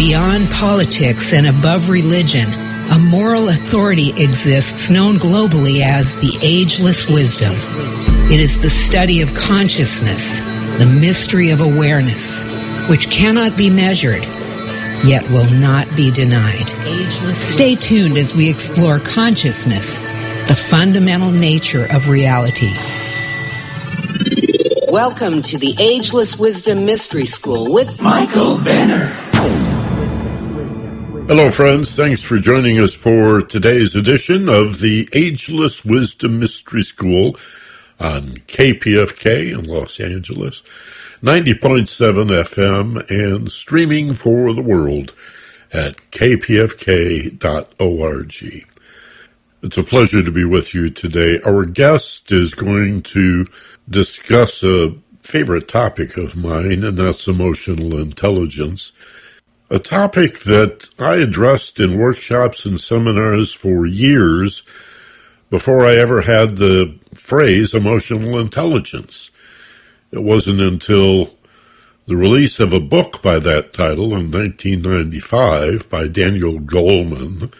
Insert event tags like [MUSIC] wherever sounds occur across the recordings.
Beyond politics and above religion, a moral authority exists known globally as the ageless wisdom. It is the study of consciousness, the mystery of awareness, which cannot be measured, yet will not be denied. Stay tuned as we explore consciousness, the fundamental nature of reality. Welcome to the Ageless Wisdom Mystery School with Michael Benner. Hello, friends. Thanks for joining us for today's edition of the Ageless Wisdom Mystery School on KPFK in Los Angeles, 90.7 FM, and streaming for the world at kpfk.org. It's a pleasure to be with you today. Our guest is going to discuss a favorite topic of mine, and that's emotional intelligence a topic that I addressed in workshops and seminars for years before I ever had the phrase emotional intelligence. It wasn't until the release of a book by that title in 1995 by Daniel Goleman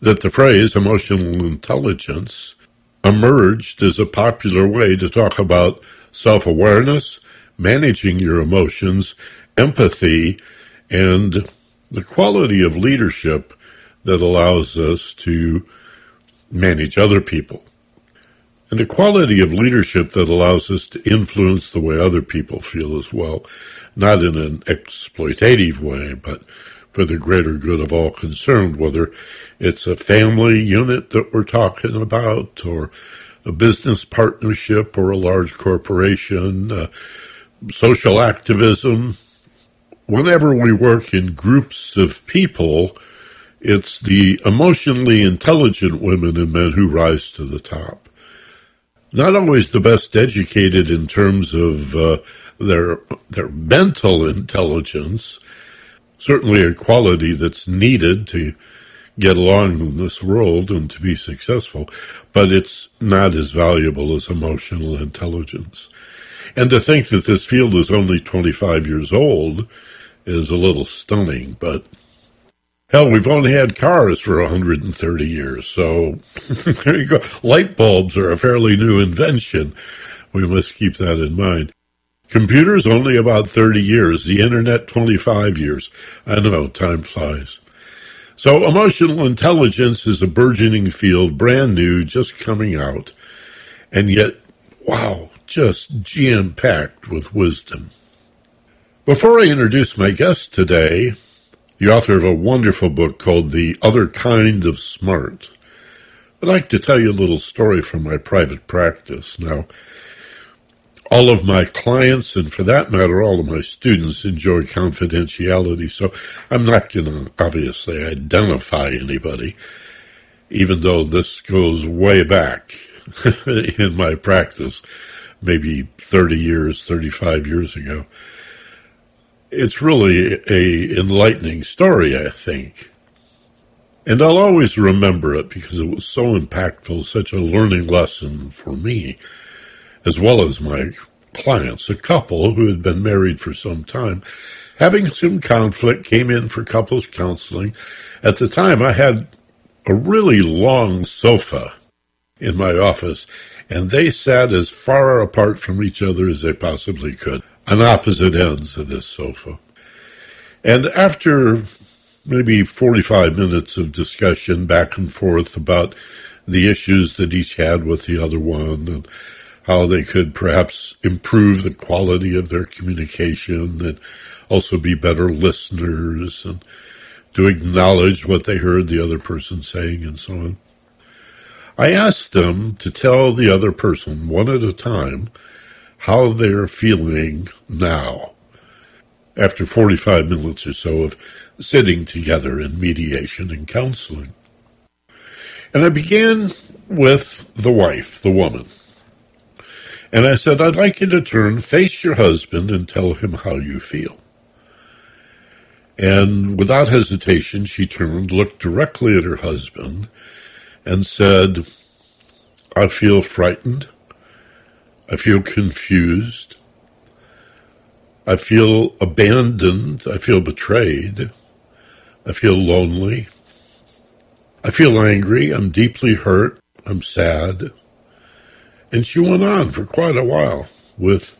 that the phrase emotional intelligence emerged as a popular way to talk about self awareness, managing your emotions, empathy, and the quality of leadership that allows us to manage other people. And the quality of leadership that allows us to influence the way other people feel as well, not in an exploitative way, but for the greater good of all concerned, whether it's a family unit that we're talking about, or a business partnership, or a large corporation, uh, social activism, whenever we work in groups of people, it's the emotionally intelligent women and men who rise to the top. Not always the best educated in terms of uh, their their mental intelligence, certainly a quality that's needed to get along in this world and to be successful, but it's not as valuable as emotional intelligence. And to think that this field is only 25 years old is a little stunning, but hell, we've only had cars for 130 years, so [LAUGHS] there you go. Light bulbs are a fairly new invention. We must keep that in mind. Computers only about 30 years, the internet 25 years. I know, time flies. So emotional intelligence is a burgeoning field, brand new, just coming out, and yet, wow, just jam packed with wisdom. Before I introduce my guest today, the author of a wonderful book called The Other Kind of Smart, I'd like to tell you a little story from my private practice. Now, all of my clients, and for that matter, all of my students enjoy confidentiality, so I'm not going to obviously identify anybody, even though this goes way back [LAUGHS] in my practice, maybe 30 years, 35 years ago it's really a enlightening story, I think. And I'll always remember it because it was so impactful, such a learning lesson for me, as well as my clients, a couple who had been married for some time, having some conflict, came in for couples counseling. At the time, I had a really long sofa in my office, and they sat as far apart from each other as they possibly could on opposite ends of this sofa. And after maybe 45 minutes of discussion back and forth about the issues that each had with the other one and how they could perhaps improve the quality of their communication and also be better listeners and to acknowledge what they heard the other person saying and so on. I asked them to tell the other person one at a time how they're feeling now after 45 minutes or so of sitting together in mediation and counseling. And I began with the wife, the woman. And I said, I'd like you to turn, face your husband, and tell him how you feel. And without hesitation, she turned, looked directly at her husband, and said, I feel frightened. I feel confused. I feel abandoned. I feel betrayed. I feel lonely. I feel angry. I'm deeply hurt. I'm sad. And she went on for quite a while with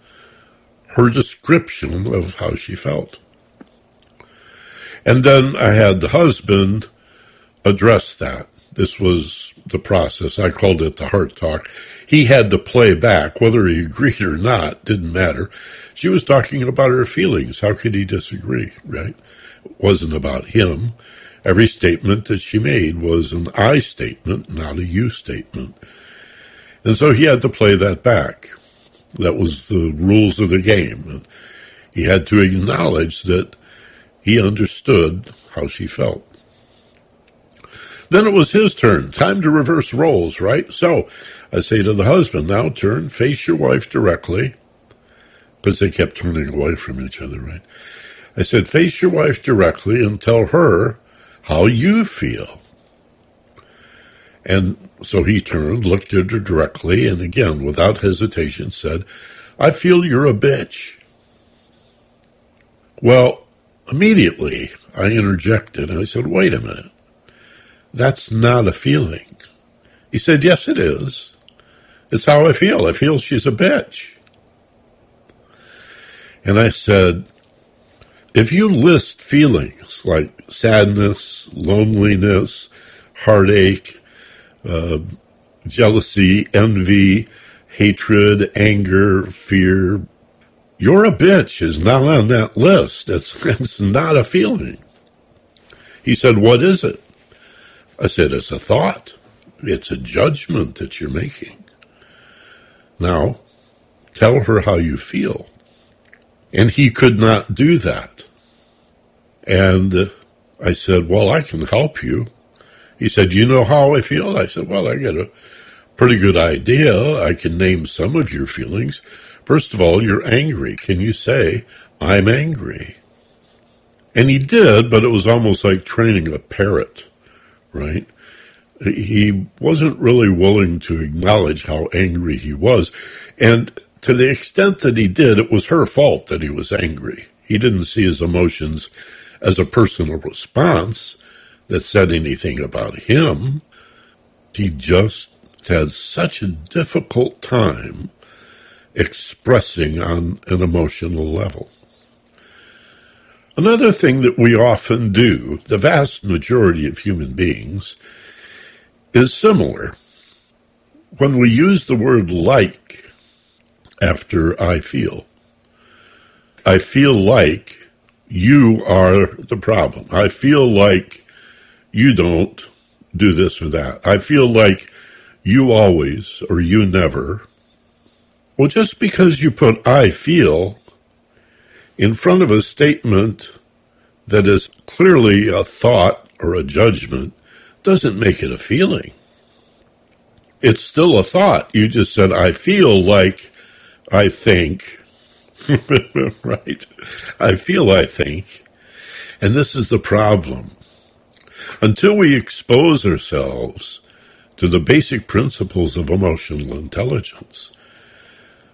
her description of how she felt. And then I had the husband address that. This was the process. I called it the heart talk. He had to play back, whether he agreed or not, didn't matter. She was talking about her feelings. How could he disagree, right? It wasn't about him. Every statement that she made was an I statement, not a you statement. And so he had to play that back. That was the rules of the game. And he had to acknowledge that he understood how she felt. Then it was his turn. Time to reverse roles, right? So I say to the husband, now turn, face your wife directly, because they kept turning away from each other, right? I said, face your wife directly and tell her how you feel. And so he turned, looked at her directly, and again, without hesitation, said, I feel you're a bitch. Well, immediately I interjected and I said, wait a minute. That's not a feeling. He said, yes, it is. It's how I feel. I feel she's a bitch. And I said, if you list feelings like sadness, loneliness, heartache, uh, jealousy, envy, hatred, anger, fear, you're a bitch is not on that list. It's, [LAUGHS] it's not a feeling. He said, What is it? I said, It's a thought. It's a judgment that you're making. Now, tell her how you feel. And he could not do that. And I said, Well, I can help you. He said, You know how I feel? I said, Well, I get a pretty good idea. I can name some of your feelings. First of all, you're angry. Can you say, I'm angry? And he did, but it was almost like training a parrot, right? He wasn't really willing to acknowledge how angry he was. And to the extent that he did, it was her fault that he was angry. He didn't see his emotions as a personal response that said anything about him. He just had such a difficult time expressing on an emotional level. Another thing that we often do, the vast majority of human beings, is similar. When we use the word like after I feel, I feel like you are the problem. I feel like you don't do this or that. I feel like you always or you never. Well, just because you put I feel in front of a statement that is clearly a thought or a judgment doesn't make it a feeling. It's still a thought. You just said, I feel like I think. [LAUGHS] right? I feel I think. And this is the problem. Until we expose ourselves to the basic principles of emotional intelligence,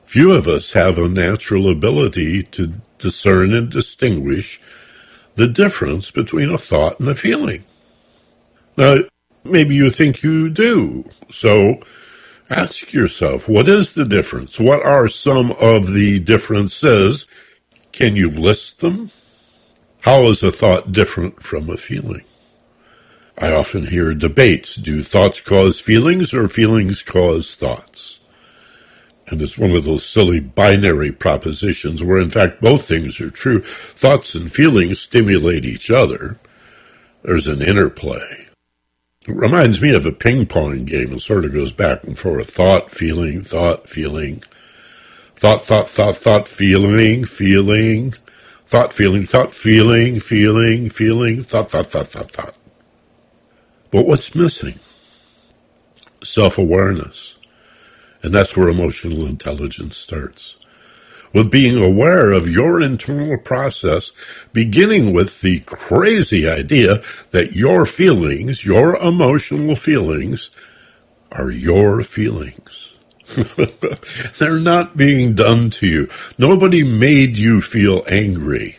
few of us have a natural ability to discern and distinguish the difference between a thought and a feeling. Now, maybe you think you do. So ask yourself, what is the difference? What are some of the differences? Can you list them? How is a thought different from a feeling? I often hear debates. Do thoughts cause feelings or feelings cause thoughts? And it's one of those silly binary propositions where, in fact, both things are true. Thoughts and feelings stimulate each other. There's an interplay. It reminds me of a ping pong game. It sort of goes back and forth. Thought, feeling, thought, feeling. Thought, thought, thought, thought, feeling, feeling. Thought, feeling, thought, feeling, feeling, feeling. Thought, thought, thought, thought, thought. But what's missing? Self awareness. And that's where emotional intelligence starts. With being aware of your internal process, beginning with the crazy idea that your feelings, your emotional feelings, are your feelings. [LAUGHS] They're not being done to you. Nobody made you feel angry.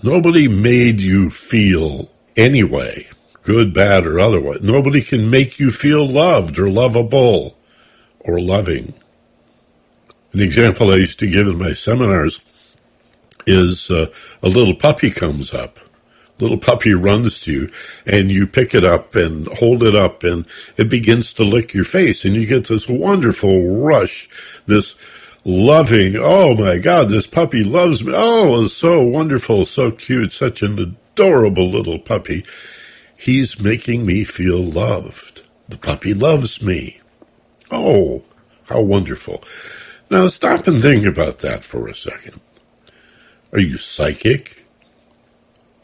Nobody made you feel anyway, good, bad, or otherwise. Nobody can make you feel loved or lovable or loving. An example I used to give in my seminars is uh, a little puppy comes up. Little puppy runs to you and you pick it up and hold it up and it begins to lick your face and you get this wonderful rush, this loving, oh my God, this puppy loves me. Oh, it's so wonderful, so cute, such an adorable little puppy. He's making me feel loved. The puppy loves me. Oh, how wonderful. Now stop and think about that for a second. Are you psychic?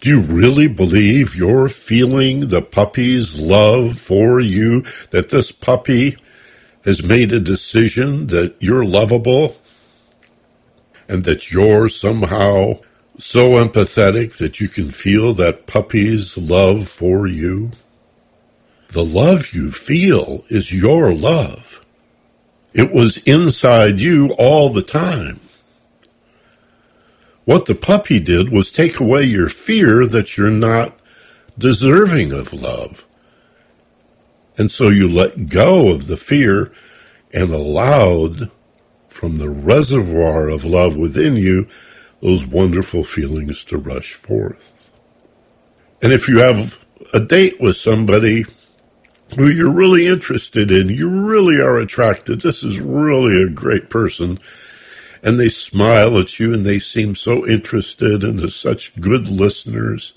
Do you really believe you're feeling the puppy's love for you, that this puppy has made a decision that you're lovable and that you're somehow so empathetic that you can feel that puppy's love for you? The love you feel is your love. It was inside you all the time. What the puppy did was take away your fear that you're not deserving of love. And so you let go of the fear and allowed from the reservoir of love within you those wonderful feelings to rush forth. And if you have a date with somebody who you're really interested in, you really are attracted, this is really a great person, and they smile at you and they seem so interested and they're such good listeners.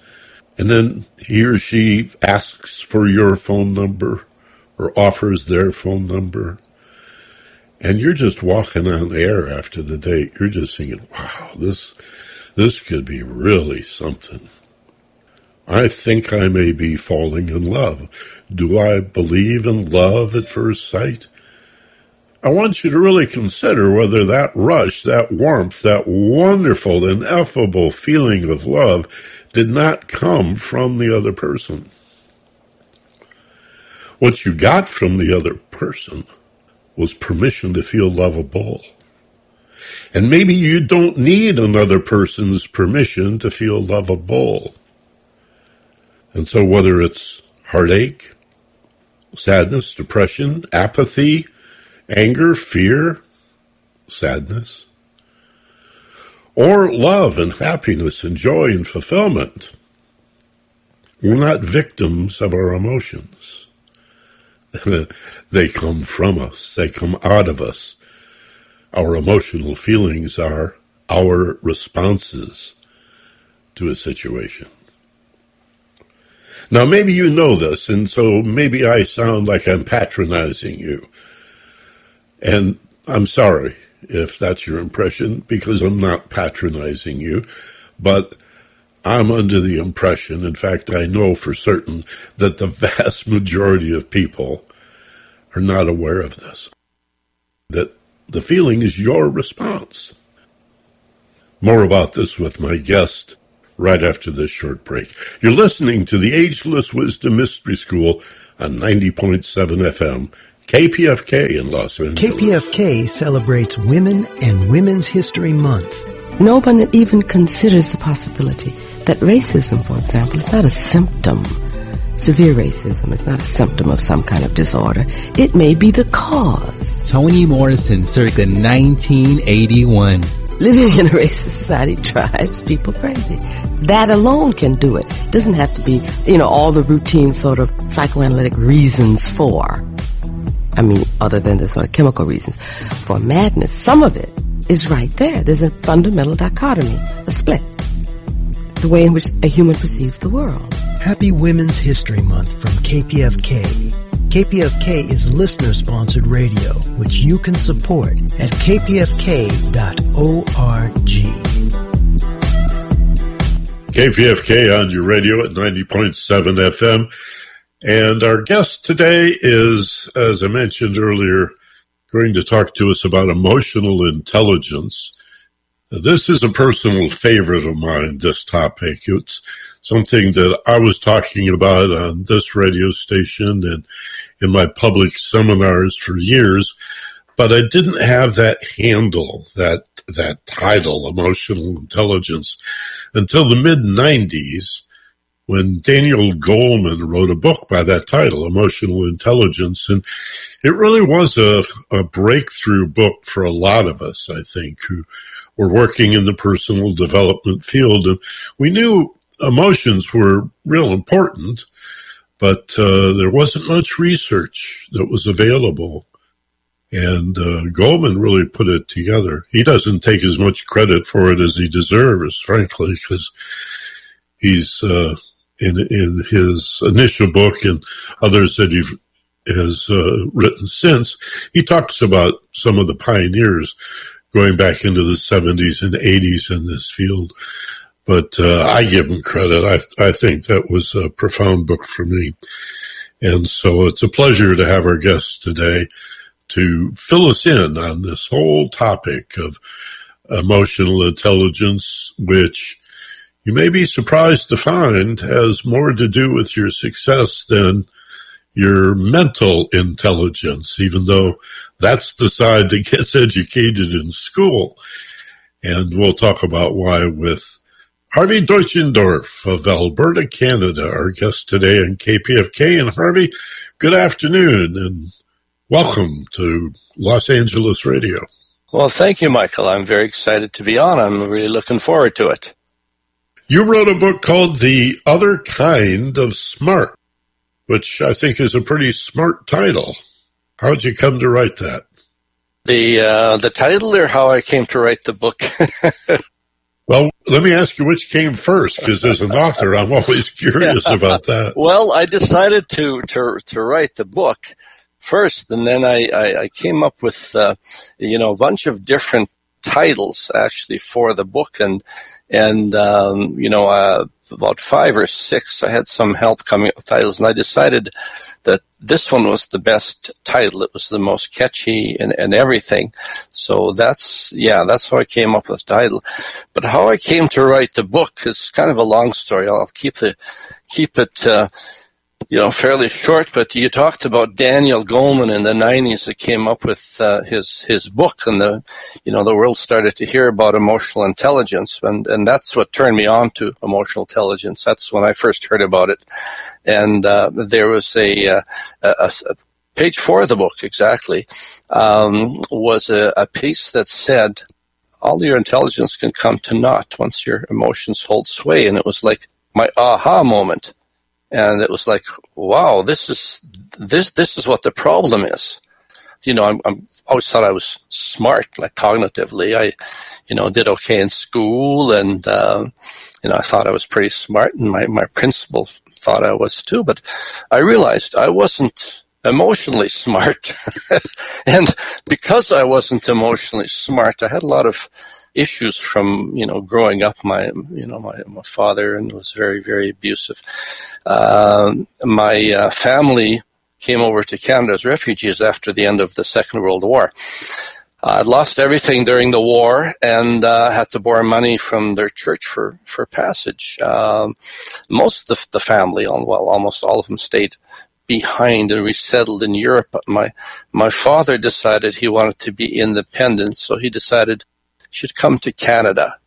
And then he or she asks for your phone number or offers their phone number. And you're just walking on air after the date. You're just thinking, wow, this, this could be really something. I think I may be falling in love. Do I believe in love at first sight? I want you to really consider whether that rush, that warmth, that wonderful, ineffable feeling of love did not come from the other person. What you got from the other person was permission to feel lovable. And maybe you don't need another person's permission to feel lovable. And so whether it's heartache, sadness, depression, apathy, anger, fear, sadness, or love and happiness and joy and fulfillment, we're not victims of our emotions. [LAUGHS] they come from us. They come out of us. Our emotional feelings are our responses to a situation. Now, maybe you know this, and so maybe I sound like I'm patronizing you. And I'm sorry if that's your impression, because I'm not patronizing you, but I'm under the impression, in fact, I know for certain, that the vast majority of people are not aware of this. That the feeling is your response. More about this with my guest right after this short break. You're listening to the Ageless Wisdom Mystery School on 90.7 FM, KPFK in Los Angeles. KPFK celebrates Women and Women's History Month. No one even considers the possibility that racism, for example, is not a symptom. Severe racism is not a symptom of some kind of disorder. It may be the cause. Toni Morrison, circa 1981. Living in a racist society [LAUGHS] drives people crazy. That alone can do it. Doesn't have to be, you know, all the routine sort of psychoanalytic reasons for. I mean, other than the sort of chemical reasons for madness. Some of it is right there. There's a fundamental dichotomy, a split the way in which a human perceives the world. Happy Women's History Month from KPFK. KPFK is listener sponsored radio, which you can support at kpfk.org. KPFK on your radio at 90.7 FM. And our guest today is, as I mentioned earlier, going to talk to us about emotional intelligence. This is a personal favorite of mine, this topic. It's something that I was talking about on this radio station and in my public seminars for years, but I didn't have that handle, that, that title, emotional intelligence, until the mid 90s when Daniel Goleman wrote a book by that title, Emotional Intelligence. And it really was a, a breakthrough book for a lot of us, I think, who were working in the personal development field. And we knew emotions were real important, but uh, there wasn't much research that was available. And uh, Goleman really put it together. He doesn't take as much credit for it as he deserves, frankly, because he's uh, in in his initial book and others that he has uh, written since. He talks about some of the pioneers going back into the 70s and 80s in this field. But uh, I give him credit. I, I think that was a profound book for me. And so it's a pleasure to have our guest today to fill us in on this whole topic of emotional intelligence, which you may be surprised to find has more to do with your success than your mental intelligence, even though that's the side that [LAUGHS] gets educated in school. And we'll talk about why with Harvey Deutschendorf of Alberta, Canada, our guest today on KPFK. And Harvey, good afternoon and welcome to Los Angeles Radio. Well, thank you, Michael. I'm very excited to be on. I'm really looking forward to it. You wrote a book called The Other Kind of Smart, which I think is a pretty smart title. How'd you come to write that? The uh, the title or how I came to write the book? [LAUGHS] well, let me ask you which came first, because as an author, I'm always curious [LAUGHS] yeah. about that. Well, I decided to to to write the book first, and then I I, I came up with uh, you know a bunch of different titles actually for the book, and and um, you know uh, about five or six, I had some help coming up with titles, and I decided that this one was the best title. It was the most catchy and, and everything. So that's, yeah, that's how I came up with the title. But how I came to write the book is kind of a long story. I'll keep the, keep it, uh, you know, fairly short, but you talked about Daniel Goleman in the 90s that came up with uh, his his book, and the you know the world started to hear about emotional intelligence, and and that's what turned me on to emotional intelligence. That's when I first heard about it, and uh, there was a, uh, a, a, page four of the book exactly um, was a, a piece that said all your intelligence can come to naught once your emotions hold sway, and it was like my aha moment and it was like, wow, this is this this is what the problem is. You know, I'm, I'm always thought I was smart, like cognitively. I, you know, did okay in school, and um, you know, I thought I was pretty smart, and my my principal thought I was too. But I realized I wasn't emotionally smart, [LAUGHS] and because I wasn't emotionally smart, I had a lot of issues from you know growing up. My you know my my father and was very very abusive. Uh, my uh, family came over to Canada as refugees after the end of the Second World War. I'd lost everything during the war and uh, had to borrow money from their church for for passage. Um, most of the, the family, well, almost all of them, stayed behind and resettled in Europe. But my my father decided he wanted to be independent, so he decided should come to Canada.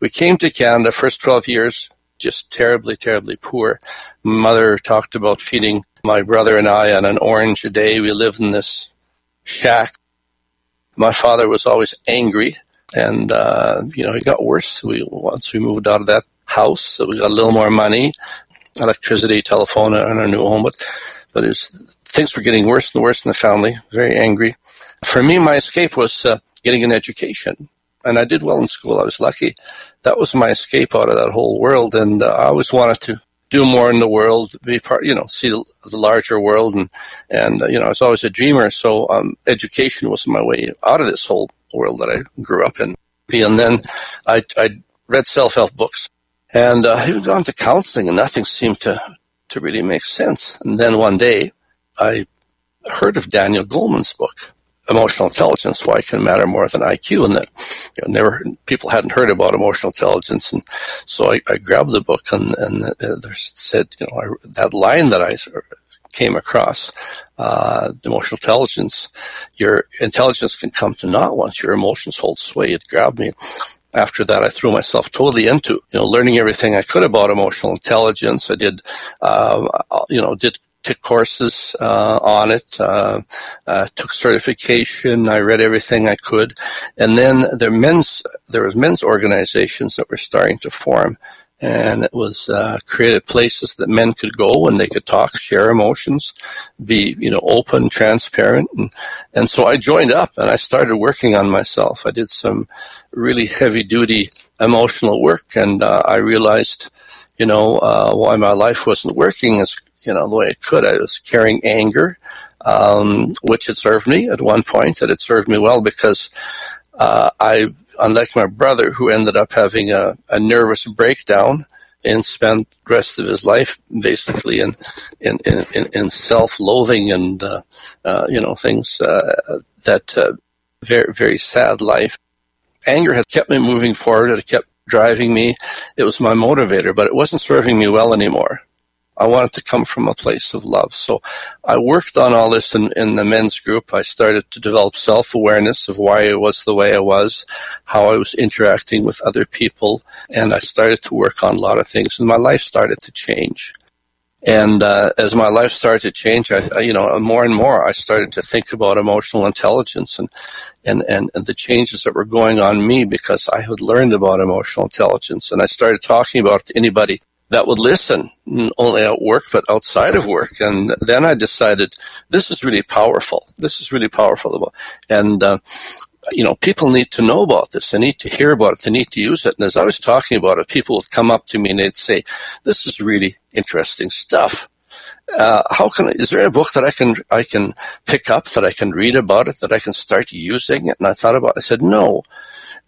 We came to Canada first 12 years, just terribly, terribly poor. Mother talked about feeding my brother and I on an orange a day. We lived in this shack. My father was always angry, and uh, you know it got worse. We once we moved out of that house, so we got a little more money, electricity, telephone, and our new home. But but was, things were getting worse and worse in the family. Very angry. For me, my escape was uh, getting an education and I did well in school. I was lucky. That was my escape out of that whole world, and uh, I always wanted to do more in the world, be part, you know, see the, the larger world, and and uh, you know, I was always a dreamer. So um, education was my way out of this whole world that I grew up in. And then I, I read self help books, and uh, I even gone to counseling, and nothing seemed to to really make sense. And then one day, I heard of Daniel Goleman's book, emotional intelligence, why can matter more than IQ, and that you know, never people hadn't heard about emotional intelligence, and so I, I grabbed the book and and uh, said you know I, that line that I came across, uh, emotional intelligence, your intelligence can come to naught once your emotions hold sway. It grabbed me. after that, I threw myself totally into, you know, learning everything I could about emotional intelligence. I did, uh, you know, did took courses uh, on it, uh, uh, took certification. I read everything I could, and then there men's there was men's organizations that were starting to form, and it was uh, created places that men could go and they could talk, share emotions, be you know open, transparent, and and so I joined up and I started working on myself. I did some really heavy duty emotional work, and uh, I realized. You know uh, why my life wasn't working as you know, the way it could. I was carrying anger, um, which had served me at one point. That It served me well because uh, I, unlike my brother, who ended up having a, a nervous breakdown and spent the rest of his life basically in in, in, in self-loathing and uh, uh, you know things uh, that uh, very very sad life. Anger has kept me moving forward. It kept driving me. It was my motivator, but it wasn't serving me well anymore. I wanted to come from a place of love. So I worked on all this in, in the men's group. I started to develop self awareness of why I was the way I was, how I was interacting with other people, and I started to work on a lot of things, and my life started to change. And uh, as my life started to change, I, you know, more and more, I started to think about emotional intelligence and, and, and, and the changes that were going on me because I had learned about emotional intelligence. And I started talking about it to anybody that would listen, not only at work, but outside of work. And then I decided this is really powerful. This is really powerful. And, uh, you know, people need to know about this. They need to hear about it. They need to use it. And as I was talking about it, people would come up to me and they'd say, this is really interesting stuff. Uh, how can is there a book that I can I can pick up that I can read about it that I can start using? And I thought about it. I said no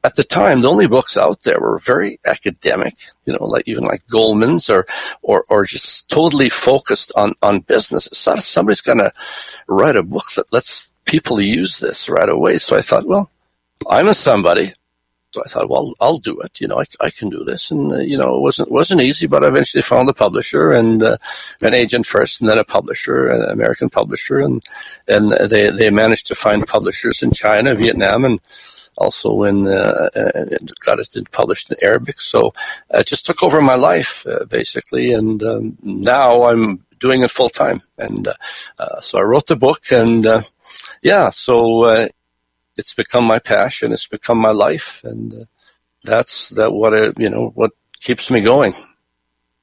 at the time, the only books out there were very academic, you know, like even like Goleman's or, or, or just totally focused on, on business. It's not somebody's going to write a book that lets people use this right away. So I thought, well, I'm a somebody. So I thought, well, I'll do it. You know, I, I can do this. And, uh, you know, it wasn't, wasn't easy, but I eventually found a publisher and uh, an agent first and then a publisher, an American publisher. And, and they, they managed to find publishers in China, Vietnam, and, also when uh, got it published in Arabic. So it just took over my life uh, basically, and um, now I'm doing it full time. And uh, uh, so I wrote the book, and uh, yeah, so uh, it's become my passion. It's become my life, and that's that what it, you know what keeps me going.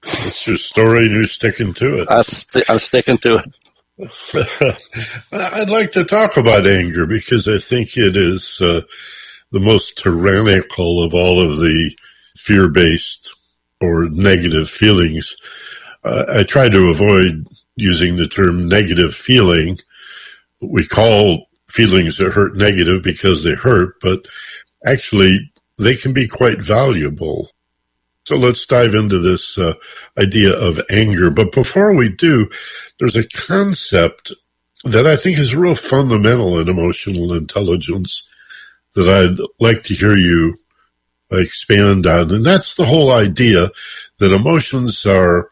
It's your story, and you're sticking to it. St- I'm sticking to it. [LAUGHS] I'd like to talk about anger because I think it is uh, the most tyrannical of all of the fear based or negative feelings. Uh, I try to avoid using the term negative feeling. We call feelings that hurt negative because they hurt, but actually they can be quite valuable. So let's dive into this uh, idea of anger. But before we do, there's a concept that I think is real fundamental in emotional intelligence that I'd like to hear you expand on. And that's the whole idea that emotions are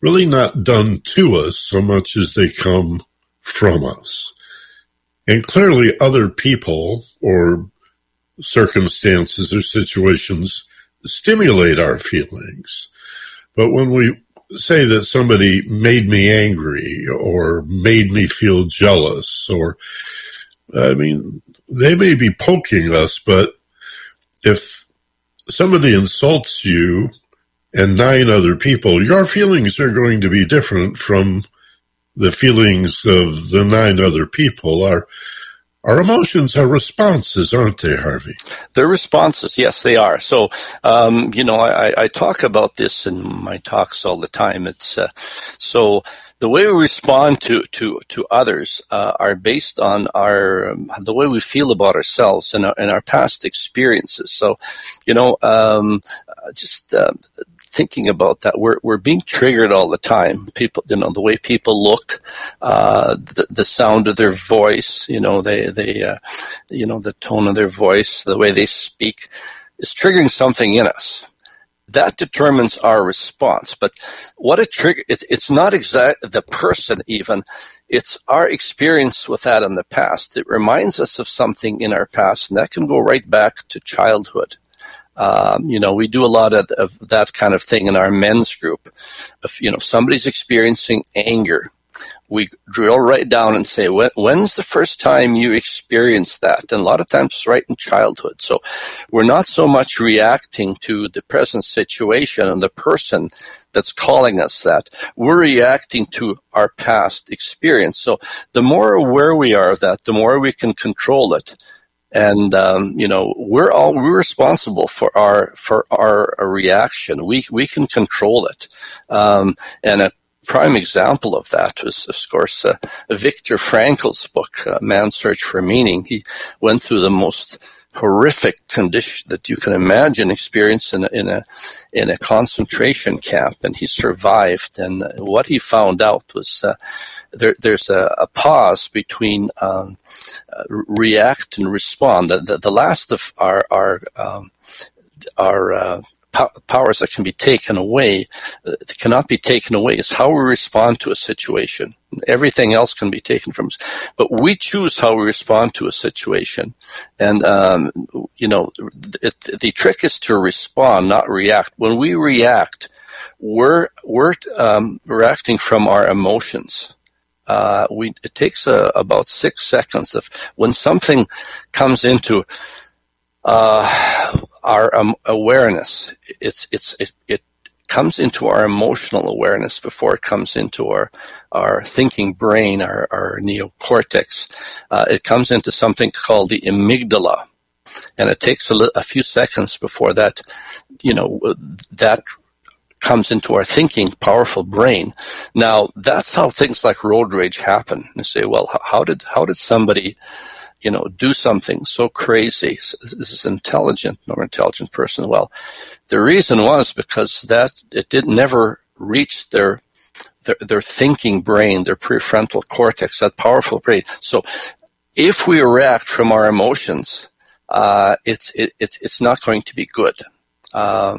really not done to us so much as they come from us. And clearly, other people or circumstances or situations stimulate our feelings. But when we say that somebody made me angry or made me feel jealous or I mean, they may be poking us, but if somebody insults you and nine other people, your feelings are going to be different from the feelings of the nine other people. Our our emotions are responses, aren't they, Harvey? They're responses. Yes, they are. So, um, you know, I, I, talk about this in my talks all the time. It's uh, so the way we respond to to to others uh, are based on our um, the way we feel about ourselves and our, and our past experiences. So, you know, um, uh, just uh, thinking about that, we're we're being triggered all the time. People, you know, the way people look, uh, the the sound of their voice, you know, they they, uh, you know, the tone of their voice, the way they speak, is triggering something in us that determines our response. But what a trigger, it's, it's not exact the person even, it's our experience with that in the past. It reminds us of something in our past, and that can go right back to childhood. Um, you know, we do a lot of, of, that kind of thing in our men's group. If, you know, somebody's experiencing anger, we drill right down and say, when, when's the first time you experienced that? And a lot of times it's right in childhood. So we're not so much reacting to the present situation and the person that's calling us that. We're reacting to our past experience. So the more aware we are of that, the more we can control it. And um, you know, we're all we're responsible for our for our reaction. We we can control it. Um, and a prime example of that was, of course, uh, Viktor Frankl's book, uh, Man's Search for Meaning. He went through the most horrific condition that you can imagine experience in a, in a in a concentration camp, and he survived. And what he found out was uh, there, there's a, a, pause between um, uh, react and respond. The, the, the, last of our our um, our uh, powers that can be taken away, uh, cannot be taken away, is how we respond to a situation. Everything else can be taken from us, but we choose how we respond to a situation. And um, you know, it, the trick is to respond, not react. When we react, we're we're um, reacting from our emotions. Uh, we it takes uh, about six seconds of when something comes into uh, our um, awareness. It's it's it, it comes into our emotional awareness before it comes into our our thinking brain, our, our neocortex. Uh, it comes into something called the amygdala, and it takes a, li- a few seconds before that, you know, that comes into our thinking, powerful brain. Now, that's how things like road rage happen. You say, well, how did how did somebody you know, do something so crazy. This is intelligent, nor intelligent person. Well, the reason was because that it did never reach their, their, their thinking brain, their prefrontal cortex, that powerful brain. So if we react from our emotions, uh, it's, it, it's, it's not going to be good. Uh,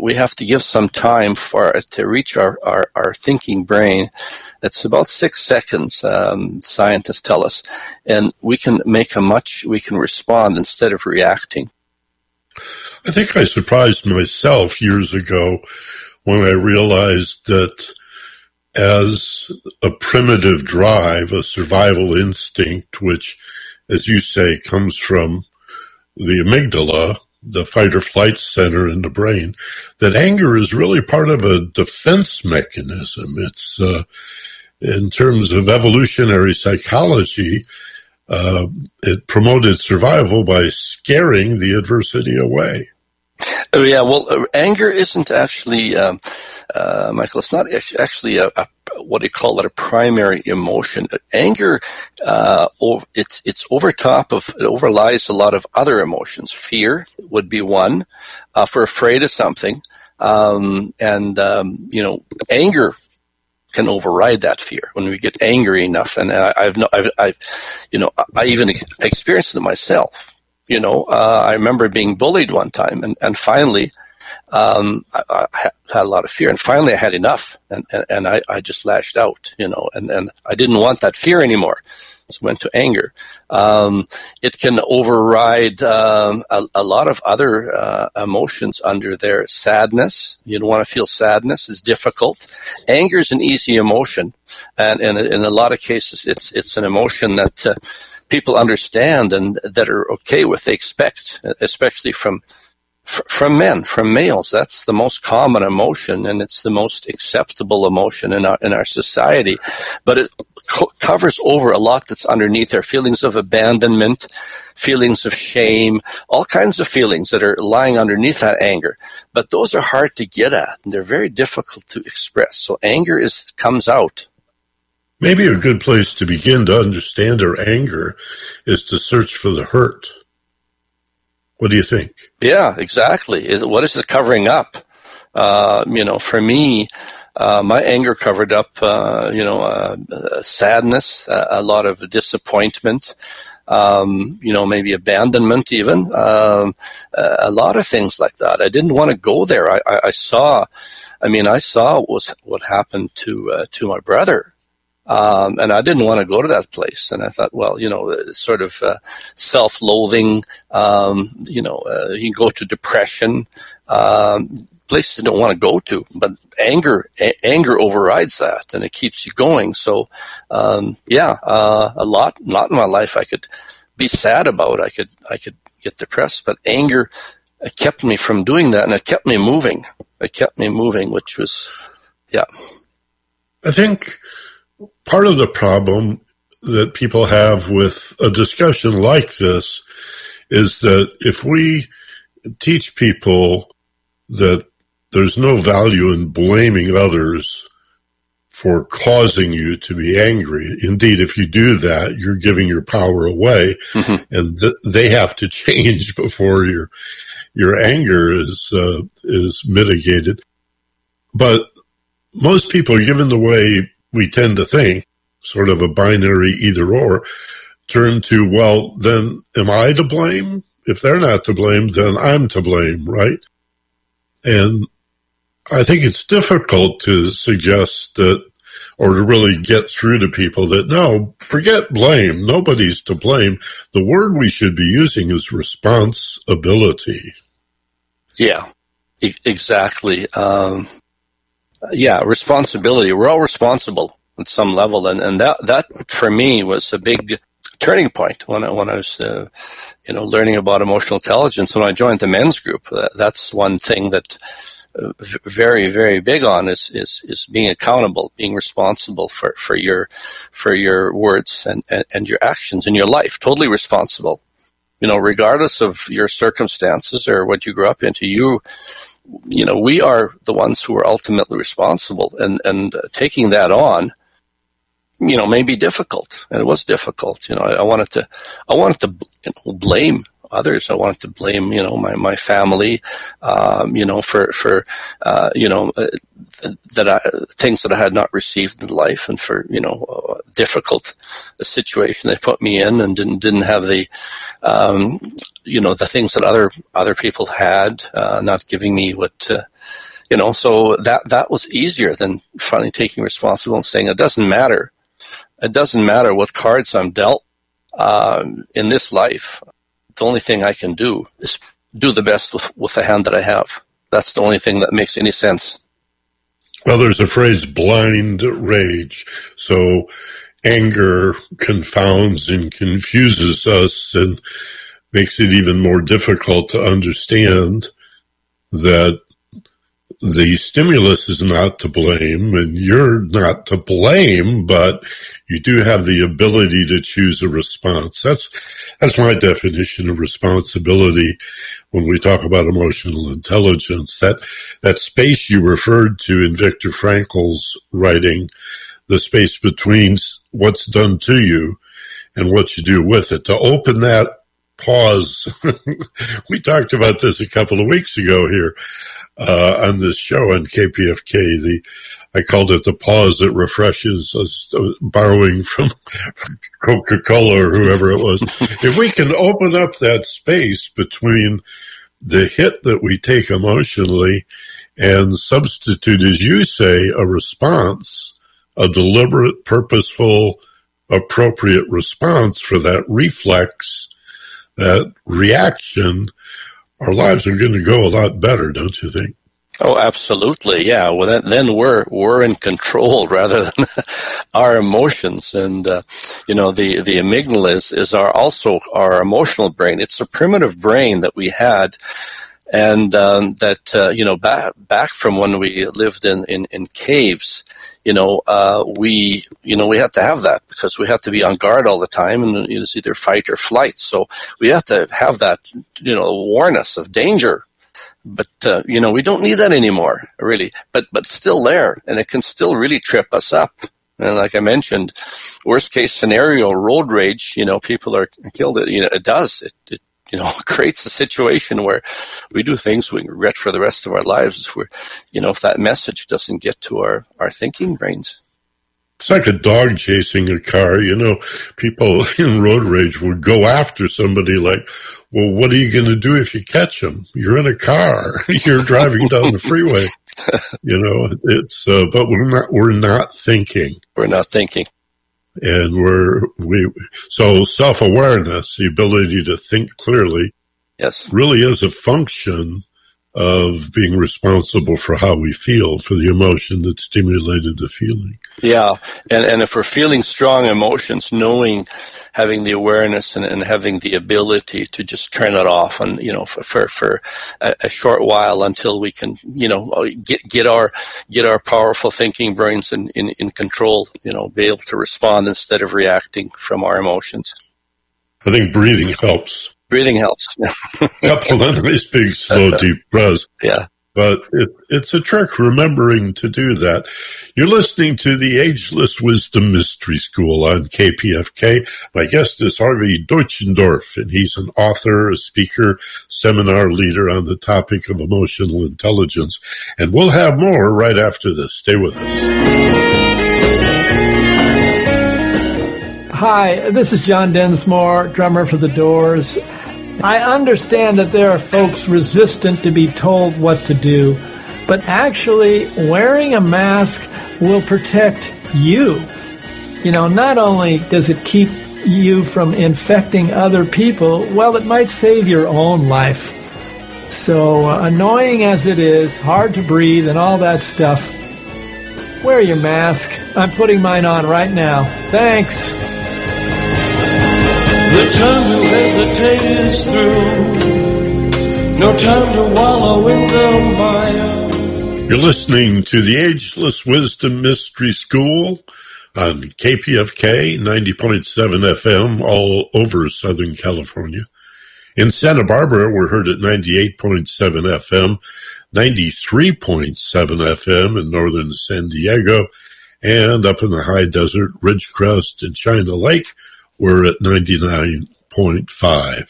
we have to give some time for it to reach our, our, our thinking brain it's about six seconds, um, scientists tell us, and we can make a much, we can respond instead of reacting. I think I surprised myself years ago when I realized that as a primitive drive, a survival instinct, which, as you say, comes from the amygdala, the fight or flight center in the brain, that anger is really part of a defense mechanism. It's, uh, in terms of evolutionary psychology, uh, it promoted survival by scaring the adversity away. Oh, yeah, well, uh, anger isn't actually, um, uh, Michael, it's not actually a, a, what do you call it, a primary emotion. Anger, uh, it's, it's over top of, it overlies a lot of other emotions. Fear would be one, uh, for afraid of something. Um, and, um, you know, anger can override that fear when we get angry enough. And I, have no, I've, I've, you know, I even experienced it myself. You know, uh, I remember being bullied one time, and and finally, um, I, I, had a lot of fear, and finally I had enough, and and, and I, I just lashed out. You know, and and I didn't want that fear anymore So went to anger. Um, it can override um, a, a, lot of other uh, emotions under there. Sadness, you don't want to feel sadness is difficult. Anger is an easy emotion, and, and in a lot of cases, it's it's an emotion that uh, people understand and that are okay with. They expect, especially from from men, from males. That's the most common emotion, and it's the most acceptable emotion in our in our society. But it co- covers over a lot that's underneath there: feelings of abandonment, feelings of shame, all kinds of feelings that are lying underneath that anger. But those are hard to get at, and they're very difficult to express. So anger is comes out. Maybe a good place to begin to understand our anger is to search for the hurt. What do you think? Yeah, exactly. What is it covering up? Uh, you know, for me, uh, my anger covered up, uh, you know, uh, sadness, a lot of disappointment, um, you know, maybe abandonment, even um, a lot of things like that. I didn't want to go there. I, I, I saw, I mean, I saw what was what happened to uh, to my brother Um, and I didn't want to go to that place. And I thought, well, you know, sort of uh, self-loathing. Um, you know, uh, you go to depression. Um, places you don't want to go to, but anger a- anger overrides that, and it keeps you going. So, um, yeah, uh, a lot, lot in my life I could be sad about. I could I could get depressed, but anger it kept me from doing that, and it kept me moving. It kept me moving, which was, yeah. I think part of the problem that people have with a discussion like this is that if we teach people that there's no value in blaming others for causing you to be angry. Indeed, if you do that, you're giving your power away mm-hmm. and th- they have to [LAUGHS] change before your, your anger is, uh, is mitigated. But most people, given the way we tend to think, sort of a binary either or, turn to, well, then am I to blame? If they're not to blame, then I'm to blame, right? And I think it's difficult to suggest that or to really get through to people that no, forget blame. Nobody's to blame. The word we should be using is responsibility. Yeah, e- exactly. Um, yeah, responsibility. We're all responsible at some level, and, and that that for me was a big turning point when I, when I was uh, you know learning about emotional intelligence. When I joined the men's group, that's one thing that very very big on is is is being accountable, being responsible for for your for your words and and, and your actions in your life. Totally responsible. You know, regardless of your circumstances or what you grew up into, you you know we are the ones who are ultimately responsible, and and taking that on you know, may be difficult, and it was difficult. You know, I, I wanted to, I wanted to blame others. I wanted to blame, you know, my, my family, um, you know, for, for, uh, you know, uh, that I, things that I had not received in life and for, you know, difficult situation they put me in and didn't, didn't have the, um, you know, the things that other, other people had, uh, not giving me what, you know, so that, that was easier than finally taking responsibility and saying it doesn't matter. It doesn't matter what cards I'm dealt um, in this life the only thing I can do is do the best with, with the hand that I have. That's the only thing that makes any sense. Well, there's a phrase, blind rage. So anger confounds and confuses us and makes it even more difficult to understand that the stimulus is not to blame and you're not to blame, but you do have the ability to choose a response. That's, that's my definition of responsibility when we talk about emotional intelligence. That, that space you referred to in Viktor Frankl's writing, the space between what's done to you and what you do with it. To open that pause, [LAUGHS] we talked about this a couple of weeks ago here uh, on this show on KPFK. The I called it the pause that refreshes, us, uh, borrowing from [LAUGHS] Coca Cola or whoever it was. [LAUGHS] if we can open up that space between the hit that we take emotionally and substitute, as you say, a response, a deliberate, purposeful, appropriate response for that reflex, that reaction, our lives are going to go a lot better, don't you think? Oh, absolutely. Yeah. Well, then, then we're we're in control [LAUGHS] rather than [LAUGHS] our emotions, and uh, you know the the amygdala is is our also our emotional brain. It's a primitive brain that we had, and um, that uh, you know back back from when we lived in in, in caves. You know, uh, we you know we have to have that because we have to be on guard all the time, and it's either fight or flight. So we have to have that you know awareness of danger. But uh, you know we don't need that anymore really. But but still there and it can still really trip us up. And like i mentioned worst case scenario road rage you know people are killed it you know it does. It, it you know [LAUGHS] creates a situation where we do things we regret for the rest of our lives if we're you know if that message doesn't get to our our thinking brains it's like a dog chasing a car. You know, people [LAUGHS] in road rage would go after somebody like, well, what are you going to do if you catch them? You're in a car. [LAUGHS] You're driving down the freeway. you know, it's, uh, but we're not, we're not thinking. We're not thinking. And we're, we, so self awareness, the ability to think clearly, yes, really is a function of being responsible for how we feel, for the emotion that stimulated the feeling. Yeah, and and if we're feeling strong emotions, knowing, having the awareness and, and having the ability to just turn it off, and you know, for for, for a, a, short while until we can, you know, uh, get get our get our powerful thinking brains in, in, in control, you know, be able to respond instead of reacting from our emotions. I think breathing helps. Breathing helps. [LAUGHS] Couple of nice big slow deep breaths. Yeah. But it, it's a trick remembering to do that. You're listening to the Ageless Wisdom Mystery School on KPFK. My guest is Harvey Deutschendorf, and he's an author, a speaker, seminar leader on the topic of emotional intelligence. And we'll have more right after this. Stay with us. Hi, this is John Densmore, drummer for The Doors. I understand that there are folks resistant to be told what to do, but actually, wearing a mask will protect you. You know, not only does it keep you from infecting other people, well, it might save your own life. So, uh, annoying as it is, hard to breathe, and all that stuff, wear your mask. I'm putting mine on right now. Thanks. The time to hesitate is through. No time to wallow in the mire. You're listening to the Ageless Wisdom Mystery School on KPFK 90.7 FM all over Southern California. In Santa Barbara, we're heard at 98.7 FM, 93.7 FM in northern San Diego, and up in the high desert, Ridgecrest and China Lake, we're at 99.5. I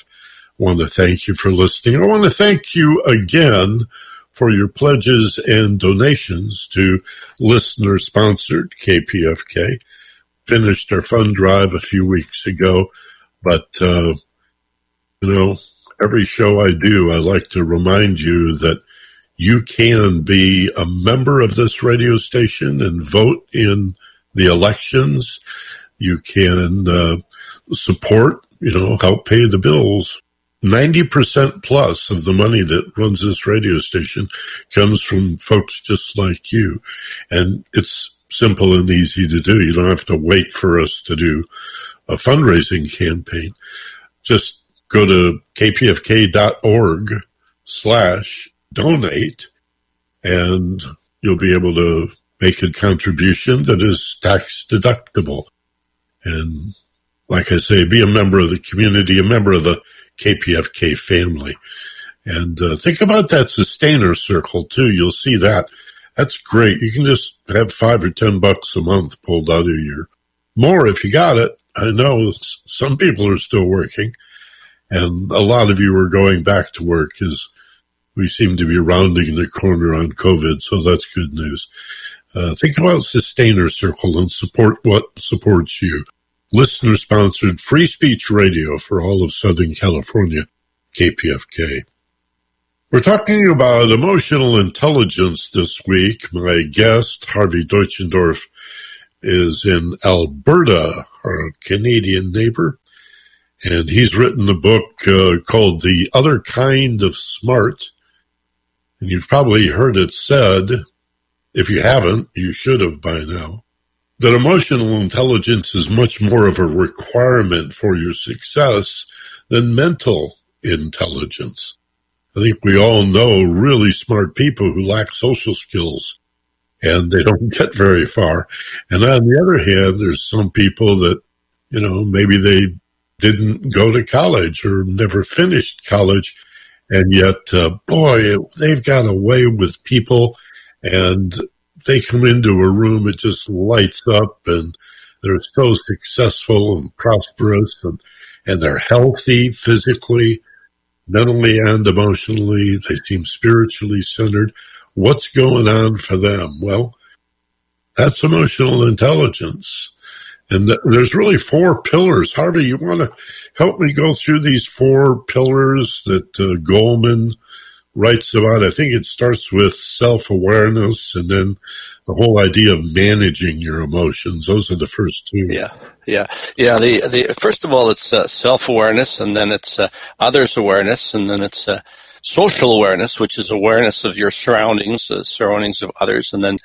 want to thank you for listening. I want to thank you again for your pledges and donations to listener sponsored KPFK. Finished our fund drive a few weeks ago, but, uh, you know, every show I do, I like to remind you that you can be a member of this radio station and vote in the elections. You can uh, support, you know, help pay the bills. 90% plus of the money that runs this radio station comes from folks just like you. And it's simple and easy to do. You don't have to wait for us to do a fundraising campaign. Just go to kpfk.org slash donate and you'll be able to make a contribution that is tax deductible. And like I say, be a member of the community, a member of the KPFK family. And uh, think about that sustainer circle too. You'll see that. That's great. You can just have five or ten bucks a month pulled out of your more if you got it. I know some people are still working, and a lot of you are going back to work as we seem to be rounding the corner on COVID. So that's good news. Uh, think about Sustainer Circle and support what supports you listener sponsored free speech radio for all of Southern California, KPFK. We're talking about emotional intelligence this week. My guest, Harvey Deutschendorf, is in Alberta, our Canadian neighbor, and he's written a book uh, called The Other Kind of Smart. And you've probably heard it said, if you haven't, you should have by now, that emotional intelligence is much more of a requirement for your success than mental intelligence. I think we all know really smart people who lack social skills and they don't [LAUGHS] get very far. And on the other hand, there's some people that, you know, maybe they didn't go to college or never finished college. And yet, uh, boy, they've got away with people and they come into a room, it just lights up and they're so successful and prosperous and, and they're healthy physically, mentally and emotionally. They seem spiritually centered. What's going on for them? Well, that's emotional intelligence. And th- there's really four pillars. Harvey, you want to help me go through these four pillars that uh, Goleman writes about. I think it starts with self awareness and then the whole idea of managing your emotions. Those are the first two. Yeah, yeah, yeah. The the first of all, it's uh, self awareness, and then it's uh, others awareness, and then it's uh, social awareness, which is awareness of your surroundings, the surroundings of others, and then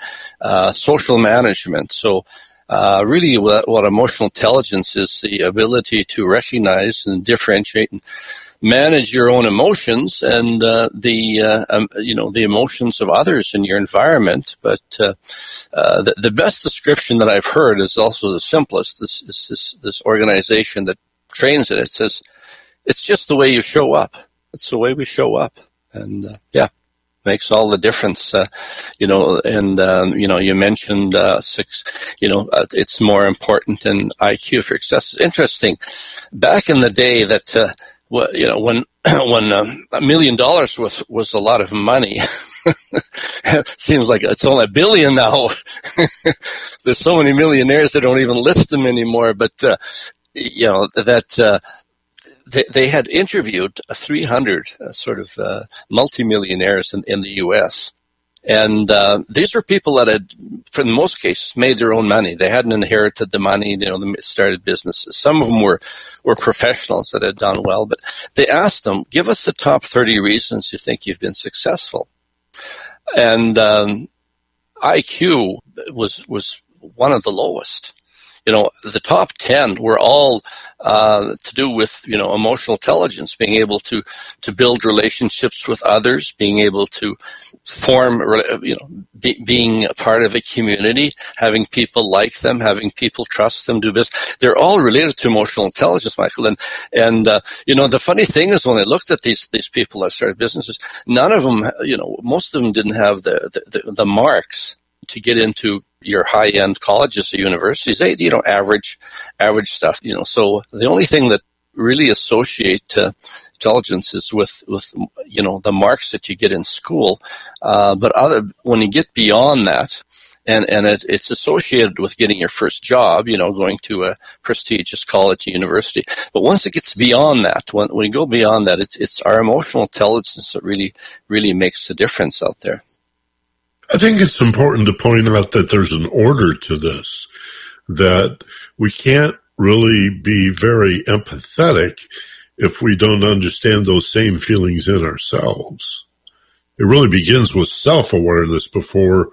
uh, social management. So. Uh, really, what, what emotional intelligence is the ability to recognize and differentiate and manage your own emotions and uh, the uh, um, you know the emotions of others in your environment. But uh, uh the, the best description that I've heard is also the simplest. This is this, this organization that trains it. It says it's just the way you show up. It's the way we show up, and uh, yeah makes all the difference. Uh, you know, and um, you know, you mentioned six. You know, it's more important than IQ for success. Interesting. Back in the day, that uh, you know, when [CLEARS THROAT] when um, a million dollars was was a lot of money. [LAUGHS] Seems like it's only a billion now. [LAUGHS] There's so many millionaires that don't even list them anymore. But uh, you know that uh, they, they had interviewed 300 uh, sort of uh, multimillionaires in, in the U.S. And uh, these were people that had, for the most cases, made their own money. They hadn't inherited the money, you know, they started businesses. Some of them were, were professionals that had done well, but they asked them, give us the top 30 reasons you think you've been successful. And um, IQ was, was one of the lowest you know, the top 10 were all uh, to do with, you know, emotional intelligence, being able to, to build relationships with others, being able to form, you know, be, being a part of a community, having people like them, having people trust them, do business. They're all related to emotional intelligence, Michael. And, and uh, you know, the funny thing is when I looked at these, these people that started businesses, none of them, you know, most of them didn't have the, the, the, the marks to get into your high end colleges or universities, they you know average average stuff. You know, so the only thing that really associate uh, intelligence is with with you know the marks that you get in school, uh, but other when you get beyond that. And, and it, it's associated with getting your first job, you know, going to a prestigious college university. But once it gets beyond that, when, when you go beyond that, it's, it's our emotional intelligence that really, really makes the difference out there. I think it's important to point out that there's an order to this, that we can't really be very empathetic if we don't understand those same feelings in ourselves. It really begins with self awareness before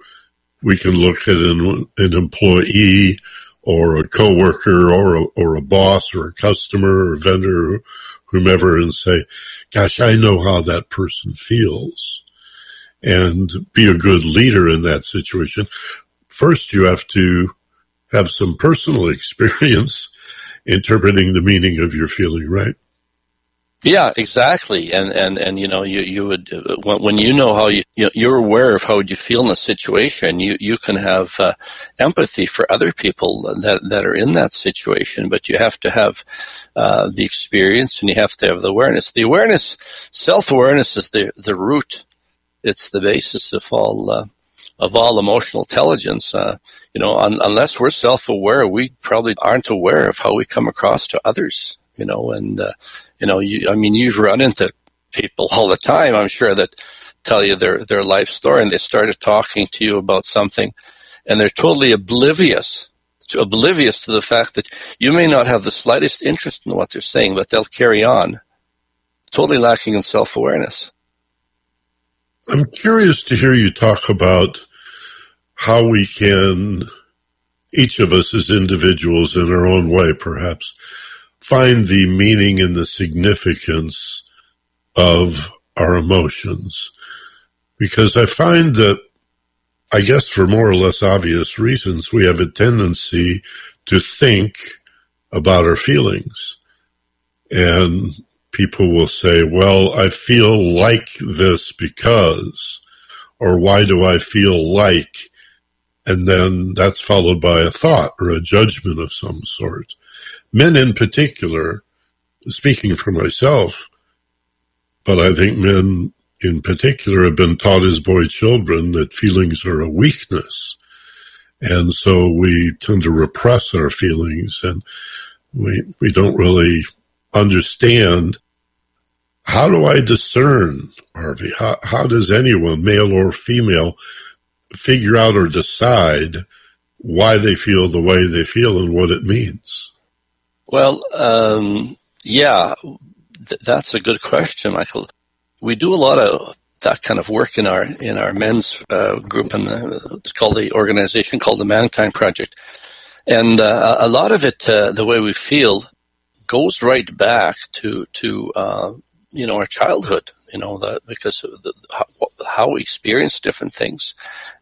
we can look at an, an employee or a coworker or a, or a boss or a customer or vendor or whomever and say, gosh, I know how that person feels and be a good leader in that situation, first you have to have some personal [LAUGHS] experience interpreting the meaning of your feeling, right? Yeah, exactly. And and and you know, you you would when, you know how you, you are aware of how you feel in a situation, you you can have uh, empathy for other people that that are in that situation. But you have to have uh, the experience, and you have to have the awareness. The awareness, self awareness, is the the root it's the basis of all uh, of all emotional intelligence. Uh, you know, un- unless we're self-aware, we probably aren't aware of how we come across to others. You know, and uh, you know, you, I mean, you've run into people [LAUGHS] all the time. I'm sure that tell you their their life story, and they started talking to you about something, and they're totally oblivious oblivious to the fact that you may not have the slightest interest in what they're saying, but they'll carry on, totally lacking in self awareness. I'm curious to hear you talk about how we can, each of us as individuals in our own way, perhaps, find the meaning and the significance of our emotions. Because I find that, I guess for more or less obvious reasons, we have a tendency to think about our feelings. And people will say, well, I feel like this because, or why do I feel like? And then that's followed by a thought or a judgment of some sort. Men in particular, speaking for myself, but I think men in particular have been taught as boy children that feelings are a weakness. And so we tend to repress our feelings and we, we don't really understand how do I discern, Harvey? How, how does anyone, male or female, figure out or decide why they feel the way they feel and what it means? Well, um, yeah, th- that's a good question, Michael. We do a lot of that kind of work in our in our men's uh, group, and uh, it's called the organization called the Mankind Project, and uh, a lot of it, uh, the way we feel, goes right back to to uh, you know our childhood. You know that because the, how, how, we experience different things,